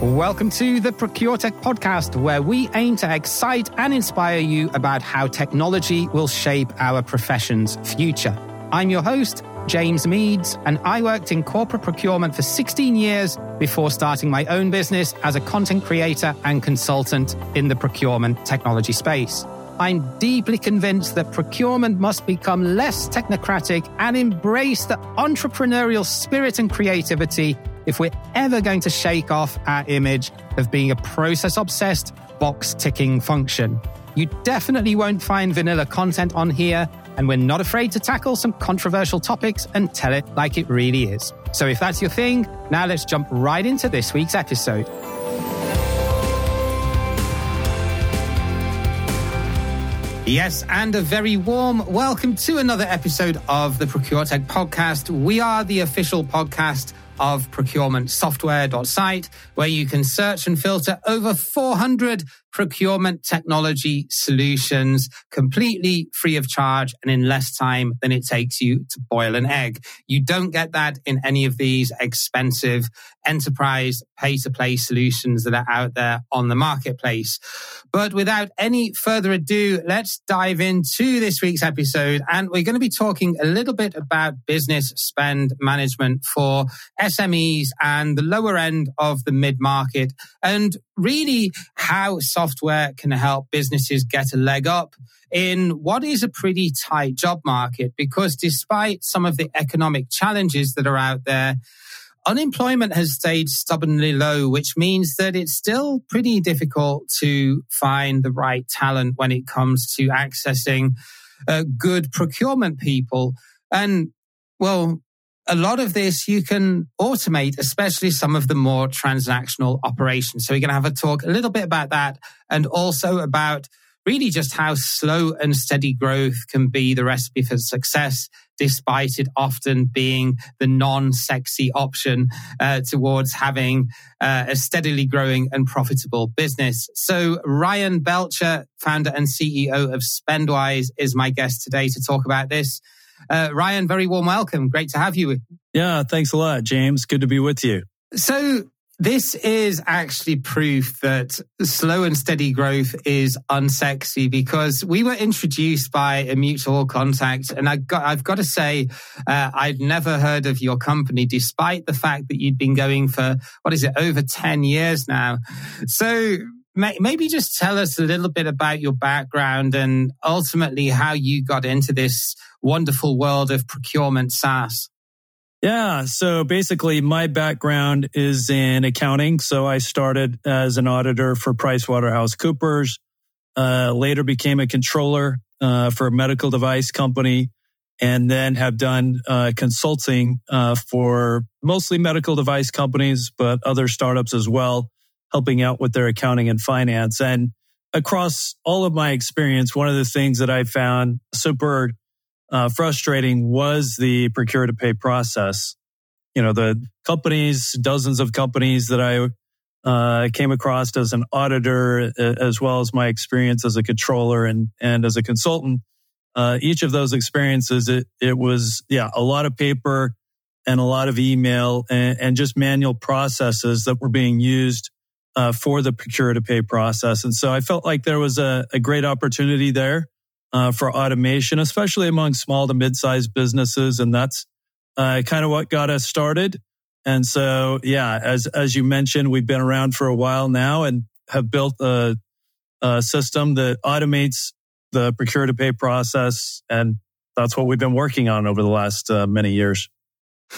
Welcome to the ProcureTech podcast, where we aim to excite and inspire you about how technology will shape our profession's future. I'm your host, James Meads, and I worked in corporate procurement for 16 years before starting my own business as a content creator and consultant in the procurement technology space. I'm deeply convinced that procurement must become less technocratic and embrace the entrepreneurial spirit and creativity if we're ever going to shake off our image of being a process obsessed, box ticking function. You definitely won't find vanilla content on here, and we're not afraid to tackle some controversial topics and tell it like it really is. So if that's your thing, now let's jump right into this week's episode. Yes, and a very warm welcome to another episode of the ProcureTech podcast. We are the official podcast of procurementsoftware.site, where you can search and filter over 400 procurement technology solutions completely free of charge and in less time than it takes you to boil an egg. You don't get that in any of these expensive enterprise pay to play solutions that are out there on the marketplace. But without any further ado, let's dive into this week's episode. And we're going to be talking a little bit about business spend management for SMEs and the lower end of the mid market and really how software can help businesses get a leg up in what is a pretty tight job market because despite some of the economic challenges that are out there, unemployment has stayed stubbornly low, which means that it's still pretty difficult to find the right talent when it comes to accessing uh, good procurement people. And well, a lot of this you can automate, especially some of the more transactional operations. So we're going to have a talk a little bit about that and also about really just how slow and steady growth can be the recipe for success, despite it often being the non-sexy option uh, towards having uh, a steadily growing and profitable business. So Ryan Belcher, founder and CEO of Spendwise, is my guest today to talk about this. Uh, Ryan, very warm welcome. Great to have you. Yeah, thanks a lot, James. Good to be with you. So, this is actually proof that slow and steady growth is unsexy because we were introduced by a mutual contact. And I got, I've got to say, uh, I'd never heard of your company, despite the fact that you'd been going for, what is it, over 10 years now. So maybe just tell us a little bit about your background and ultimately how you got into this wonderful world of procurement SaaS. Yeah. So basically, my background is in accounting. So I started as an auditor for PricewaterhouseCoopers, uh, later became a controller uh, for a medical device company, and then have done uh, consulting uh, for mostly medical device companies, but other startups as well helping out with their accounting and finance. And across all of my experience, one of the things that I found super uh, frustrating was the procure to pay process. You know, the companies, dozens of companies that I uh, came across as an auditor, as well as my experience as a controller and, and as a consultant. Uh, each of those experiences, it, it was, yeah, a lot of paper and a lot of email and, and just manual processes that were being used uh, for the procure to pay process. And so I felt like there was a, a great opportunity there uh, for automation, especially among small to mid-sized businesses. And that's uh, kind of what got us started. And so, yeah, as, as you mentioned, we've been around for a while now and have built a, a system that automates the procure to pay process. And that's what we've been working on over the last uh, many years.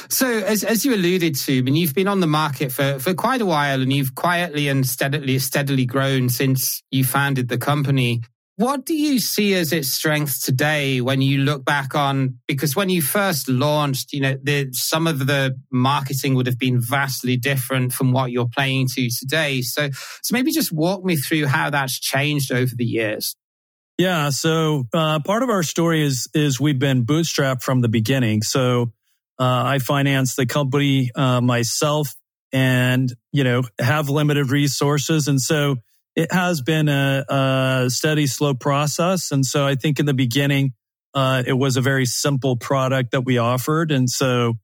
So, as, as you alluded to, I mean, you've been on the market for, for quite a while and you've quietly and steadily, steadily grown since you founded the company. What do you see as its strengths today when you look back on? Because when you first launched, you know, the, some of the marketing would have been vastly different from what you're playing to today. So, so maybe just walk me through how that's changed over the years. Yeah. So, uh, part of our story is, is we've been bootstrapped from the beginning. So, uh, I finance the company uh, myself and, you know, have limited resources. And so it has been a, a steady, slow process. And so I think in the beginning, uh, it was a very simple product that we offered. And so,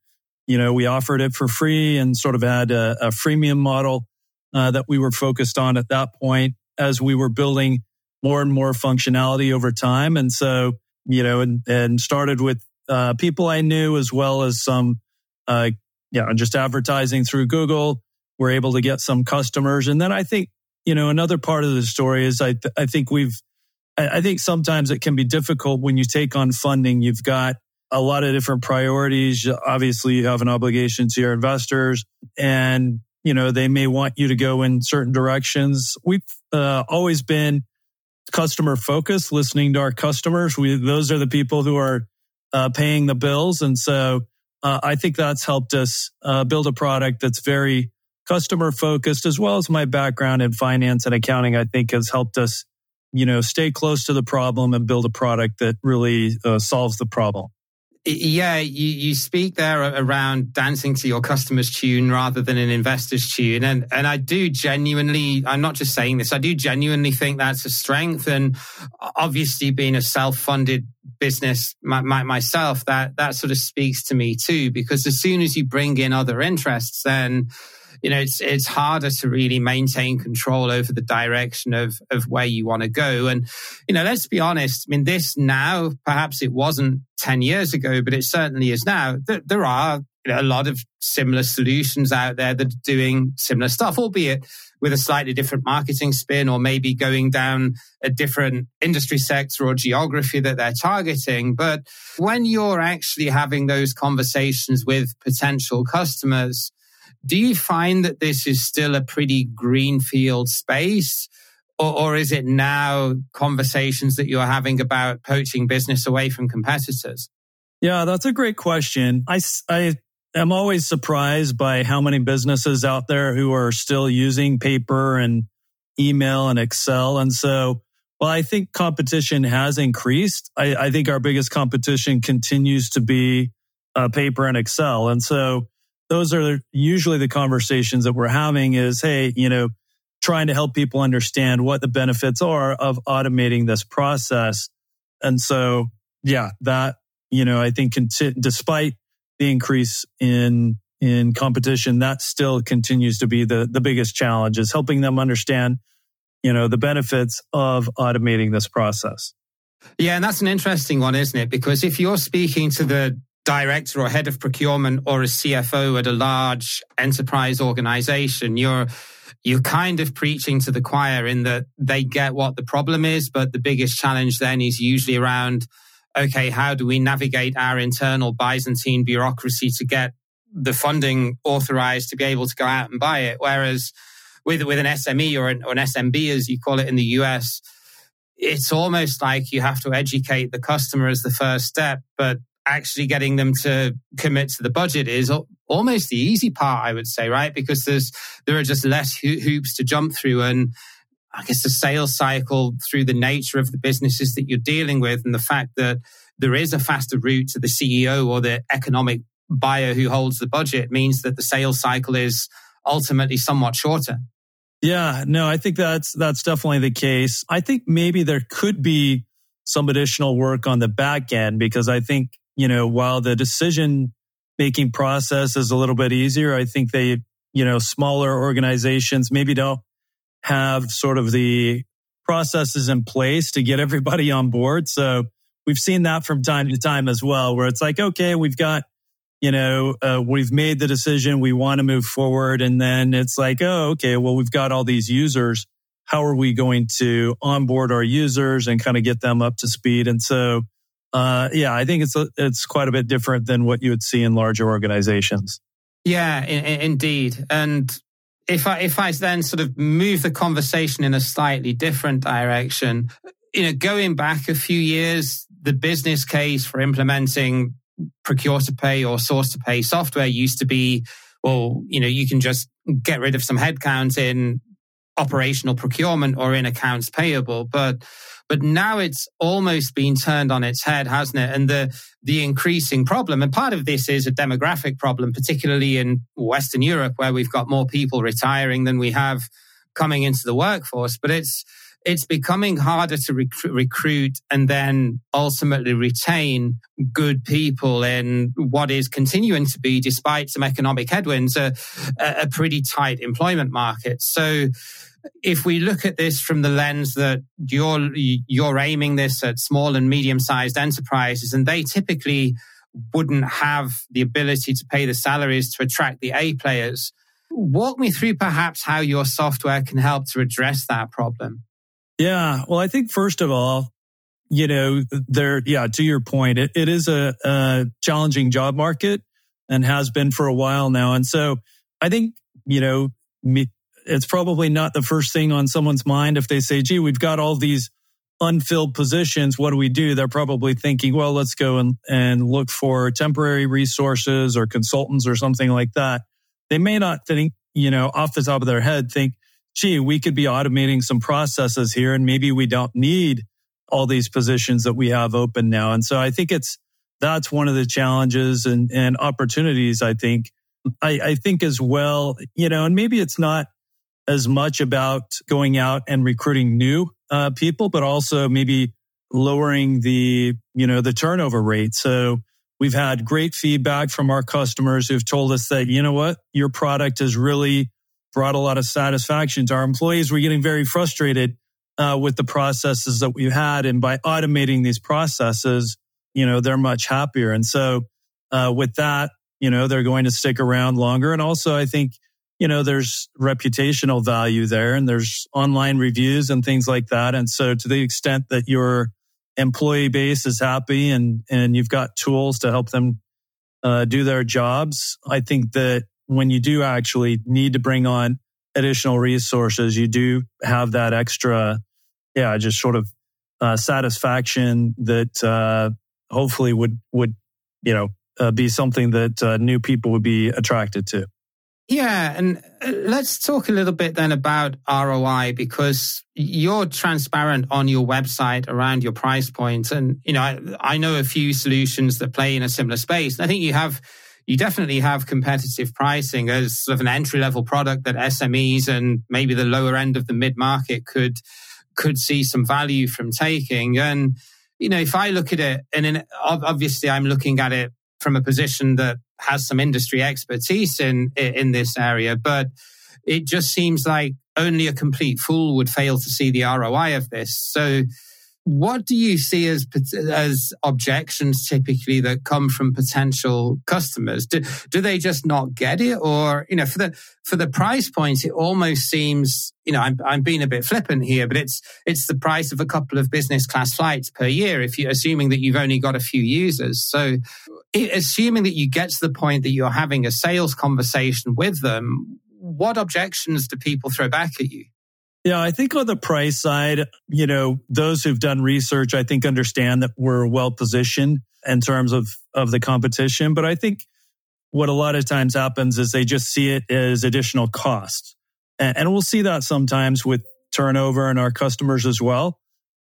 you know, we offered it for free and sort of had a, a freemium model. uh, that we were focused on at that point as we were building more and more functionality over time. And so, you know, and, and started with uh, people I knew as well as some, uh, yeah, just advertising through Google. We're able to get some customers. And then I think, you know, another part of the story is I, th- I think we've, I think sometimes it can be difficult when you take on funding. You've got a lot of different priorities. Obviously, you have an obligation to your investors and, you know, they may want you to go in certain directions. We've uh, always been customer focused, listening to our customers. We, those are the people who are uh, paying the bills. And so uh, I think that's helped us uh, build a product that's very customer focused, as well as my background in finance and accounting, I think has helped us, you know, stay close to the problem and build a product that really uh, solves the problem. Yeah, you, you speak there around dancing to your customer's tune rather than an investor's tune. And, and I do genuinely, I'm not just saying this, I do genuinely think that's a strength. And obviously being a self-funded business my, my, myself, that, that sort of speaks to me too, because as soon as you bring in other interests, then you know, it's it's harder to really maintain control over the direction of of where you want to go. And you know, let's be honest. I mean, this now perhaps it wasn't ten years ago, but it certainly is now. There, there are you know, a lot of similar solutions out there that are doing similar stuff, albeit with a slightly different marketing spin or maybe going down a different industry sector or geography that they're targeting. But when you're actually having those conversations with potential customers, do you find that this is still a pretty greenfield space? Or, or, is it now conversations that you're having about poaching business away from competitors? Yeah, that's a great question. I, I am always surprised by how many businesses out there who are still using paper and email and Excel. And so, well, I think competition has increased. I, I think our biggest competition continues to be uh, paper and Excel. And so, those are usually the conversations that we're having is, hey, you know, trying to help people understand what the benefits are of automating this process. And so, yeah, that, you know, I think conti- despite the increase in in competition, that still continues to be the the biggest challenge is helping them understand, you know, the benefits of automating this process. Yeah, and that's an interesting one, isn't it? Because if you're speaking to the director or head of procurement or a CFO at a large enterprise organization, you're you're kind of preaching to the choir in that they get what the problem is, but the biggest challenge then is usually around okay, how do we navigate our internal Byzantine bureaucracy to get the funding authorized to be able to go out and buy it? Whereas with with an SME or an, or an SMB, as you call it in the US, it's almost like you have to educate the customer as the first step, but actually getting them to commit to the budget is almost the easy part, I would say, right? Because there's, there are just less ho- hoops to jump through. And I guess the sales cycle through the nature of the businesses that you're dealing with and the fact that there is a faster route to the CEO or the economic buyer who holds the budget means that the sales cycle is ultimately somewhat shorter. Yeah, no, I think that's that's definitely the case. I think maybe there could be some additional work on the back end because I think you know, while the decision making process is a little bit easier, I think they, you know, smaller organizations maybe don't have sort of the processes in place to get everybody on board. So we've seen that from time to time as well, where it's like, okay, we've got, you know, uh, we've made the decision, we want to move forward. And then it's like, oh, okay, well, we've got all these users. How are we going to onboard our users and kind of get them up to speed? And so uh, yeah, I think it's a, it's quite a bit different than what you would see in larger organizations. Yeah, in, in, indeed. And if I if I then sort of move the conversation in a slightly different direction, you know, going back a few years, the business case for implementing procure to pay or source to pay software used to be, well, you know, you can just get rid of some headcount in operational procurement or in accounts payable, but but now it's almost been turned on its head, hasn't it? And the, the increasing problem, and part of this is a demographic problem, particularly in Western Europe, where we've got more people retiring than we have coming into the workforce. But it's, it's becoming harder to rec- recruit and then ultimately retain good people in what is continuing to be, despite some economic headwinds, a, a pretty tight employment market. So, if we look at this from the lens that you're you're aiming this at small and medium sized enterprises, and they typically wouldn't have the ability to pay the salaries to attract the A players. Walk me through perhaps how your software can help to address that problem. Yeah. Well, I think first of all, you know, there, yeah, to your point, it, it is a, a challenging job market and has been for a while now. And so I think, you know, me, it's probably not the first thing on someone's mind if they say, gee, we've got all these unfilled positions. What do we do? They're probably thinking, well, let's go and, and look for temporary resources or consultants or something like that. They may not think, you know, off the top of their head, think, gee, we could be automating some processes here and maybe we don't need all these positions that we have open now. And so I think it's, that's one of the challenges and, and opportunities. I think, I, I think as well, you know, and maybe it's not as much about going out and recruiting new uh, people, but also maybe lowering the, you know, the turnover rate. So we've had great feedback from our customers who've told us that, you know what, your product is really brought a lot of satisfaction to our employees. We're getting very frustrated uh, with the processes that we've had. And by automating these processes, you know, they're much happier. And so uh, with that, you know, they're going to stick around longer. And also, I think, you know, there's reputational value there and there's online reviews and things like that. And so to the extent that your employee base is happy and, and you've got tools to help them uh, do their jobs, I think that when you do actually need to bring on additional resources, you do have that extra, yeah, just sort of uh, satisfaction that uh, hopefully would would you know uh, be something that uh, new people would be attracted to. Yeah, and uh, let's talk a little bit then about ROI because you're transparent on your website around your price points, and you know I, I know a few solutions that play in a similar space. I think you have you definitely have competitive pricing as sort of an entry level product that SMEs and maybe the lower end of the mid market could could see some value from taking. And you know, if I look at it, and in, obviously I'm looking at it from a position that has some industry expertise in in this area, but it just seems like only a complete fool would fail to see the ROI of this. So what do you see as as objections typically that come from potential customers? Do, do they just not get it, or you know, for the for the price point, it almost seems you know I'm I'm being a bit flippant here, but it's it's the price of a couple of business class flights per year if you're assuming that you've only got a few users. So, assuming that you get to the point that you're having a sales conversation with them, what objections do people throw back at you? Yeah, I think on the price side, you know, those who've done research, I think understand that we're well positioned in terms of, of the competition. But I think what a lot of times happens is they just see it as additional cost. And, and we'll see that sometimes with turnover and our customers as well,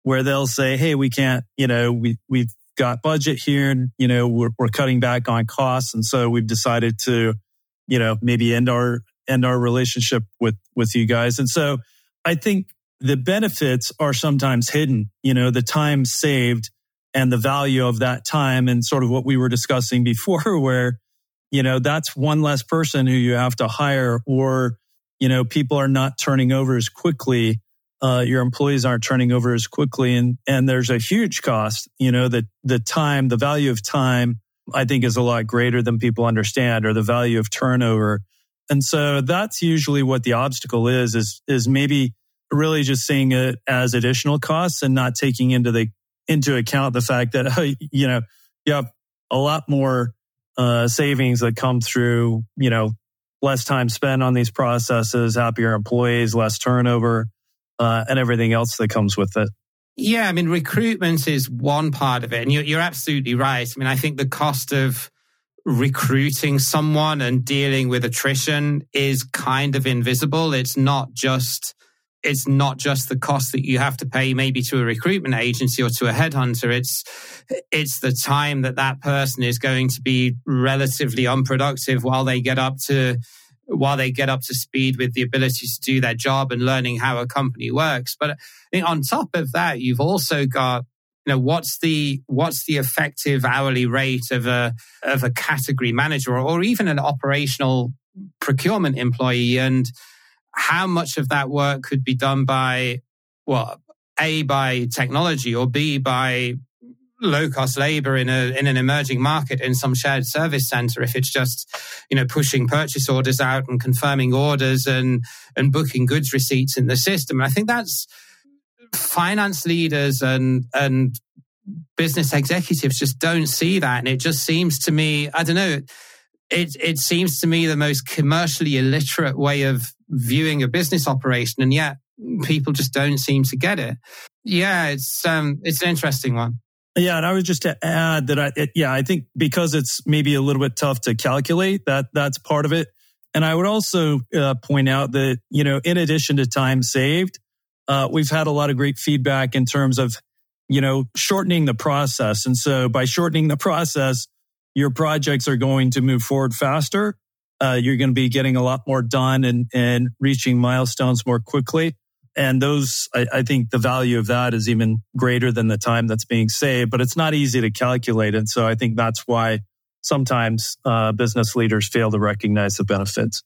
where they'll say, Hey, we can't, you know, we, we've got budget here and, you know, we're, we're cutting back on costs. And so we've decided to, you know, maybe end our, end our relationship with, with you guys. And so, I think the benefits are sometimes hidden, you know, the time saved and the value of that time and sort of what we were discussing before, where, you know, that's one less person who you have to hire or, you know, people are not turning over as quickly. Uh, your employees aren't turning over as quickly. And, and there's a huge cost, you know, that the time, the value of time, I think is a lot greater than people understand or the value of turnover. And so that's usually what the obstacle is, is, is maybe really just seeing it as additional costs and not taking into the, into account the fact that, you know, you have a lot more, uh, savings that come through, you know, less time spent on these processes, happier employees, less turnover, uh, and everything else that comes with it. Yeah, I mean, recruitment is one part of it, and you're, you're absolutely right. I mean, I think the cost of recruiting someone and dealing with attrition is kind of invisible. It's not just it's not just the cost that you have to pay maybe to a recruitment agency or to a headhunter it's it's the time that that person is going to be relatively unproductive while they get up to while they get up to speed with the ability to do their job and learning how a company works. But I think on top of that, you've also got you know what's the what's the effective hourly rate of a of a category manager or, or even an operational procurement employee? And how much of that work could be done by well a by technology or b by low cost labor in a in an emerging market in some shared service center if it's just you know pushing purchase orders out and confirming orders and and booking goods receipts in the system? I think that's finance leaders and and business executives just don't see that. And it just seems to me i don't know it it seems to me the most commercially illiterate way of viewing a business operation and yet people just don't seem to get it. Yeah it's um it's an interesting one. Yeah, and I was just to add that I, it, yeah, I think because it's maybe a little bit tough to calculate that that's part of it. And I would also uh, point out that you know, in addition to time saved, uh, we've had a lot of great feedback in terms of you know shortening the process. And so by shortening the process, your projects are going to move forward faster. Uh, you're going to be getting a lot more done and and reaching milestones more quickly. And those, I, I, think the value of that is even greater than the time that's being saved, but it's not easy to calculate. And so I think that's why sometimes uh, business leaders fail to recognize the benefits.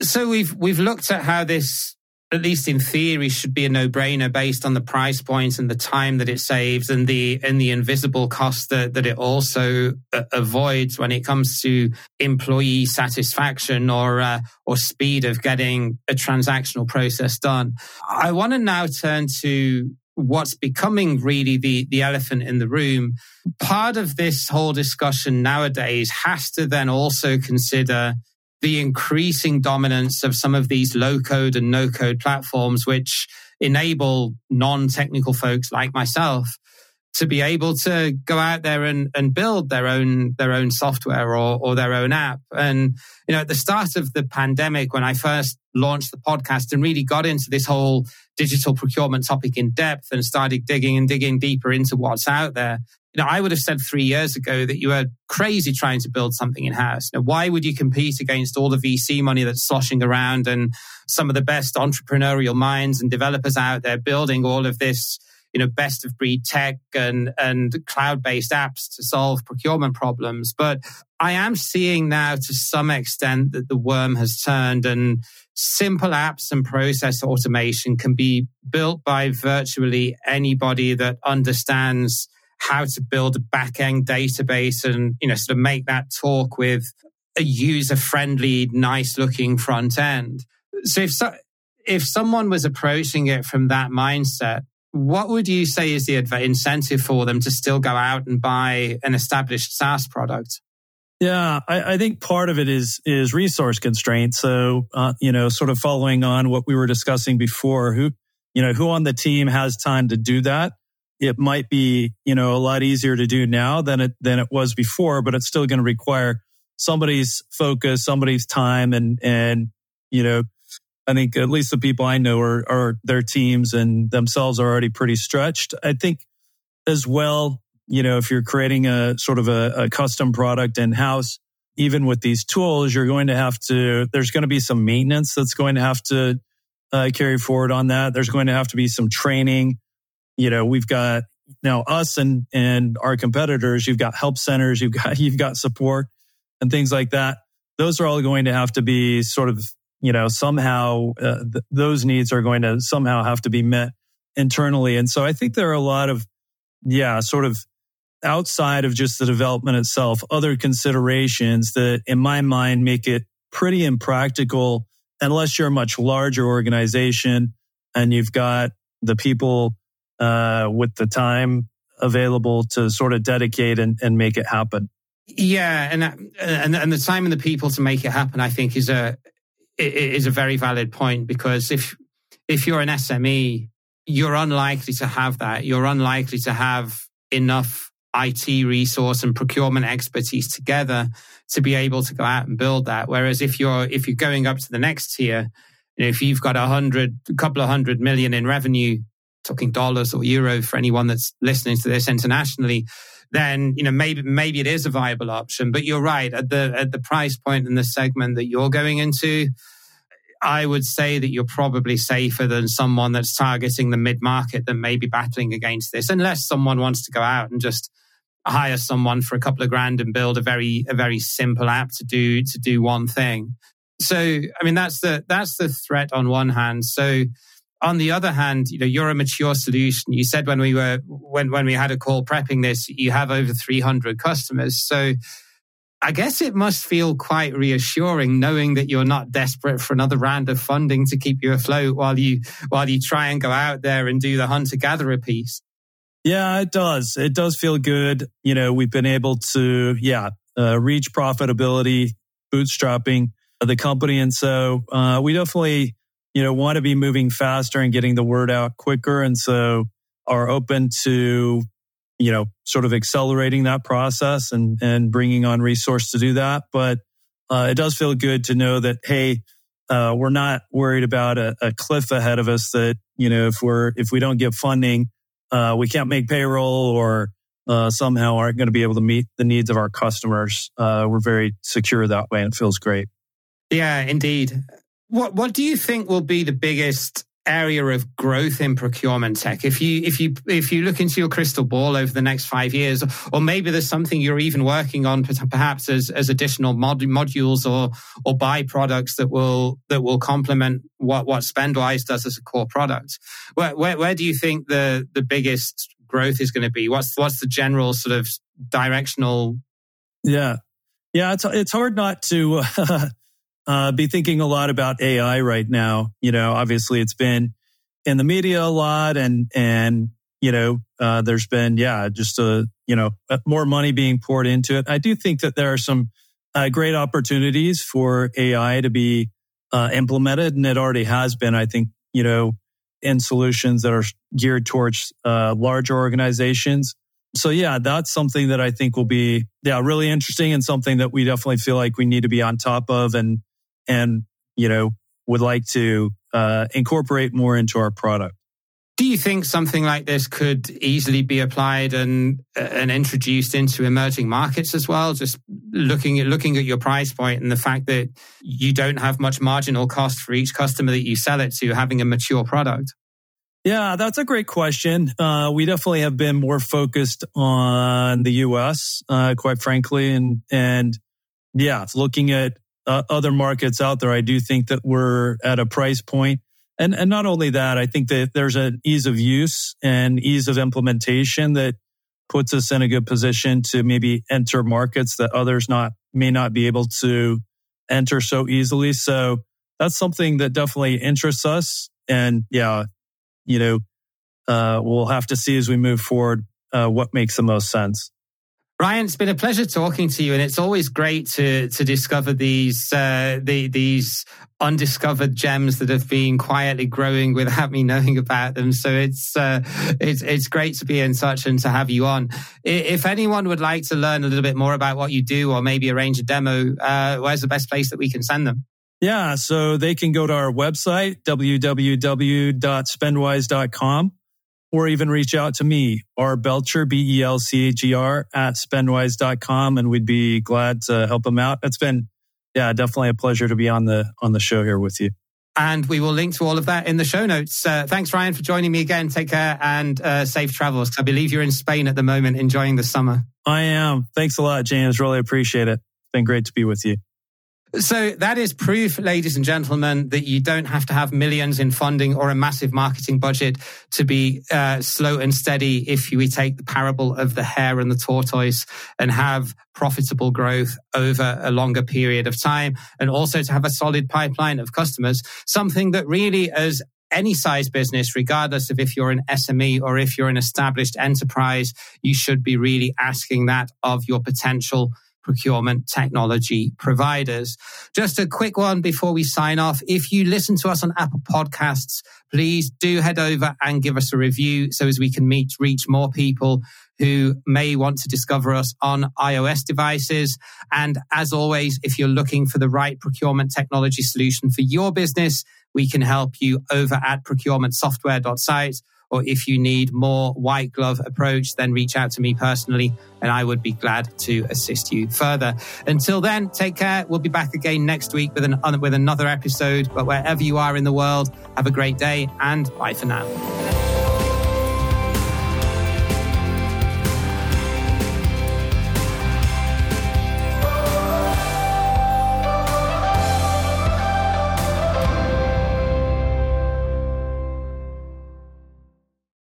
So we've we've looked at how this at least in theory, should be a no-brainer based on the price points and the time that it saves and the and the invisible cost that, that it also uh, avoids when it comes to employee satisfaction or uh, or speed of getting a transactional process done. I want to now turn to what's becoming really the, the elephant in the room. Part of this whole discussion nowadays has to then also consider the increasing dominance of some of these low code and no code platforms, which enable non technical folks like myself to be able to go out there and, and build their own their own software or, or their own app. And you know, at the start of the pandemic, when I first launched the podcast and really got into this whole digital procurement topic in depth and started digging and digging deeper into what's out there, you know, I would have said three years ago that you were crazy trying to build something in house. Now, why would you compete against all the VC money that's sloshing around and some of the best entrepreneurial minds and developers out there building all of this, you know, best of breed tech and, and cloud based apps to solve procurement problems? But I am seeing now to some extent that the worm has turned and simple apps and process automation can be built by virtually anybody that understands how to build a back-end database and, you know, sort of make that talk with a user-friendly, nice-looking front end. So if so, if someone was approaching it from that mindset, what would you say is the incentive for them to still go out and buy an established SaaS product? Yeah, I, I think part of it is is resource constraints. So, uh, you know, sort of following on what we were discussing before, who you know who on the team has time to do that? It might be, you know, a lot easier to do now than it, than it was before, but it's still going to require somebody's focus, somebody's time. And, and, you know, I think at least the people I know are, are their teams and themselves are already pretty stretched. I think as well, you know, if you're creating a sort of a, a custom product in house, even with these tools, you're going to have to, there's going to be some maintenance that's going to have to uh, carry forward on that. There's going to have to be some training you know, we've got now us and, and our competitors, you've got help centers, you've got, you've got support and things like that. Those are all going to have to be sort of, you know, somehow uh, th- those needs are going to somehow have to be met internally. And so I think there are a lot of, yeah, sort of outside of just the development itself, other considerations that in my mind make it pretty impractical unless you're a much larger organization and you've got the people uh, with the time available to sort of dedicate and, and make it happen. Yeah, and, and and the time and the people to make it happen, I think, is a is a very valid point because if if you're an SME, you're unlikely to have that. You're unlikely to have enough IT resource and procurement expertise together to be able to go out and build that. Whereas if you're if you're going up to the next tier, you know, if you've got a hundred, a couple of hundred million in revenue talking dollars or euro for anyone that's listening to this internationally, then you know maybe maybe it is a viable option. But you're right at the at the price point and the segment that you're going into. I would say that you're probably safer than someone that's targeting the mid market that may be battling against this, unless someone wants to go out and just hire someone for a couple of grand and build a very a very simple app to do to do one thing. So I mean that's the that's the threat on one hand. So on the other hand, you know, you're a mature solution. You said when we were when when we had a call prepping this, you have over 300 customers. So I guess it must feel quite reassuring knowing that you're not desperate for another round of funding to keep you afloat while you while you try and go out there and do the hunter gatherer piece. Yeah, it does. It does feel good. You know, we've been able to, yeah, uh, reach profitability, bootstrapping the company. And so uh, we definitely you know, want to be moving faster and getting the word out quicker. And so are open to, you know, sort of accelerating that process and, and bringing on resource to do that. But uh, it does feel good to know that, hey, uh, we're not worried about a, a, cliff ahead of us that, you know, if we're, if we don't get funding, uh, we can't make payroll or uh, somehow aren't going to be able to meet the needs of our customers. Uh, we're very secure that way and it feels great. Yeah, indeed. What What do you think will be the biggest area of growth in procurement tech? If you if you if you look into your crystal ball over the next five years or maybe there's something you're even working on perhaps as, as additional mod, modules or or byproducts that will that will complement what what spendwise does as a core product. Where, where where do you think the the biggest growth is going to be? What's what's the general sort of directional yeah. Yeah it's it's hard not to uh, uh, be thinking a lot about AI right now. You know, obviously it's been in the media a lot and, and, you know, uh, there's been, yeah, just a, you know, more money being poured into it. I do think that there are some uh, great opportunities for AI to be uh, implemented and it already has been, I think, you know, in solutions that are geared towards uh, larger organizations. So yeah, that's something that I think will be, yeah, really interesting and something that we definitely feel like we need to be on top of and, and, you know, would like to uh, incorporate more into our product. Do you think something like this could easily be applied and and introduced into emerging markets as well? Just looking at looking at your price point and the fact that you don't have much marginal cost for each customer that you sell it to, having a mature product. Yeah, that's a great question. Uh, we definitely have been more focused on the U.S., uh, quite frankly, and and yeah, looking at uh, other markets out there, I do think that we're at a price point. And, and not only that, I think that there's an ease of use and ease of implementation that puts us in a good position to maybe enter markets that others not may not be able to enter so easily. So that's something that definitely interests us. And yeah, you know, uh, we'll have to see as we move forward uh, what makes the most sense. Ryan, it's been a pleasure talking to you, and it's always great to to discover these uh, the, these undiscovered gems that have been quietly growing without me knowing about them. So it's uh, it's it's great to be in touch and to have you on. If anyone would like to learn a little bit more about what you do, or maybe arrange a demo, uh, where's the best place that we can send them? Yeah, so they can go to our website www.spendwise.com or even reach out to me, R Belcher, B E L C H E R at spendwise.com. And we'd be glad to help them out. It's been, yeah, definitely a pleasure to be on the, on the show here with you. And we will link to all of that in the show notes. Uh, thanks, Ryan, for joining me again. Take care and uh, safe travels. I believe you're in Spain at the moment, enjoying the summer. I am. Thanks a lot, James. Really appreciate it. It's been great to be with you. So that is proof, ladies and gentlemen, that you don't have to have millions in funding or a massive marketing budget to be uh, slow and steady if we take the parable of the hare and the tortoise and have profitable growth over a longer period of time and also to have a solid pipeline of customers, something that really as any size business, regardless of if you're an SME or if you're an established enterprise, you should be really asking that of your potential procurement technology providers. Just a quick one before we sign off. If you listen to us on Apple Podcasts, please do head over and give us a review so as we can meet, reach more people who may want to discover us on iOS devices. And as always, if you're looking for the right procurement technology solution for your business, we can help you over at procurementsoftware.site or if you need more white glove approach, then reach out to me personally and I would be glad to assist you further. Until then, take care. We'll be back again next week with, an, with another episode. But wherever you are in the world, have a great day and bye for now.